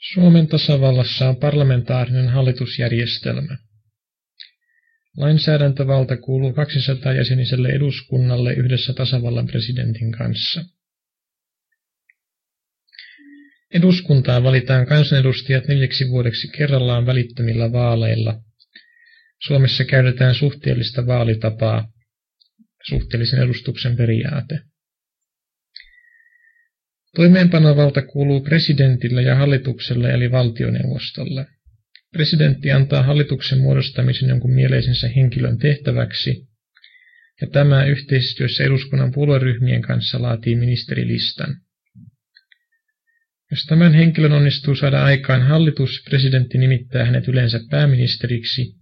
Suomen tasavallassa on parlamentaarinen hallitusjärjestelmä. Lainsäädäntövalta kuuluu 200 jäseniselle eduskunnalle yhdessä tasavallan presidentin kanssa. Eduskuntaan valitaan kansanedustajat neljäksi vuodeksi kerrallaan välittömillä vaaleilla. Suomessa käytetään suhteellista vaalitapaa, suhteellisen edustuksen periaate. Toimeenpanovalta kuuluu presidentille ja hallitukselle eli valtioneuvostolle. Presidentti antaa hallituksen muodostamisen jonkun mieleisensä henkilön tehtäväksi, ja tämä yhteistyössä eduskunnan puolueryhmien kanssa laatii ministerilistan. Jos tämän henkilön onnistuu saada aikaan hallitus, presidentti nimittää hänet yleensä pääministeriksi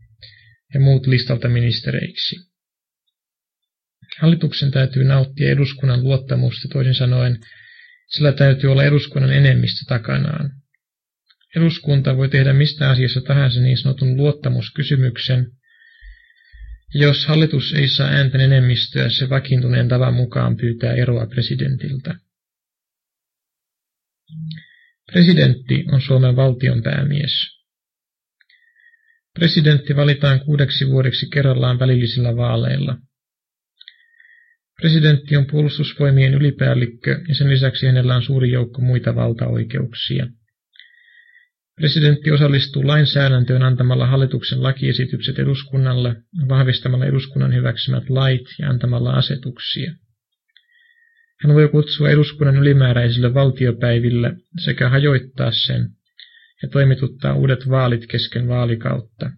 ja muut listalta ministereiksi. Hallituksen täytyy nauttia eduskunnan luottamusta, toisin sanoen sillä täytyy olla eduskunnan enemmistö takanaan. Eduskunta voi tehdä mistä asiassa tahansa niin sanotun luottamuskysymyksen. Jos hallitus ei saa äänten enemmistöä, se vakiintuneen tavan mukaan pyytää eroa presidentiltä. Presidentti on Suomen valtion päämies. Presidentti valitaan kuudeksi vuodeksi kerrallaan välillisillä vaaleilla. Presidentti on puolustusvoimien ylipäällikkö ja sen lisäksi hänellä on suuri joukko muita valtaoikeuksia. Presidentti osallistuu lainsäädäntöön antamalla hallituksen lakiesitykset eduskunnalle, vahvistamalla eduskunnan hyväksymät lait ja antamalla asetuksia. Hän voi kutsua eduskunnan ylimääräisille valtiopäiville sekä hajoittaa sen ja toimituttaa uudet vaalit kesken vaalikautta.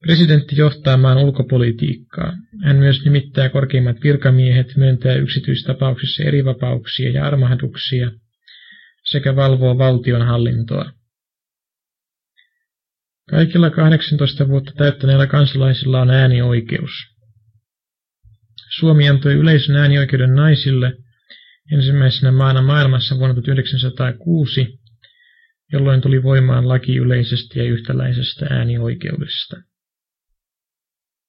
Presidentti johtaa maan ulkopolitiikkaa. Hän myös nimittää korkeimmat virkamiehet, myöntää yksityistapauksissa erivapauksia ja armahduksia sekä valvoo valtion hallintoa. Kaikilla 18 vuotta täyttäneillä kansalaisilla on äänioikeus. Suomi antoi yleisön äänioikeuden naisille ensimmäisenä maana maailmassa vuonna 1906, jolloin tuli voimaan laki yleisestä ja yhtäläisestä äänioikeudesta.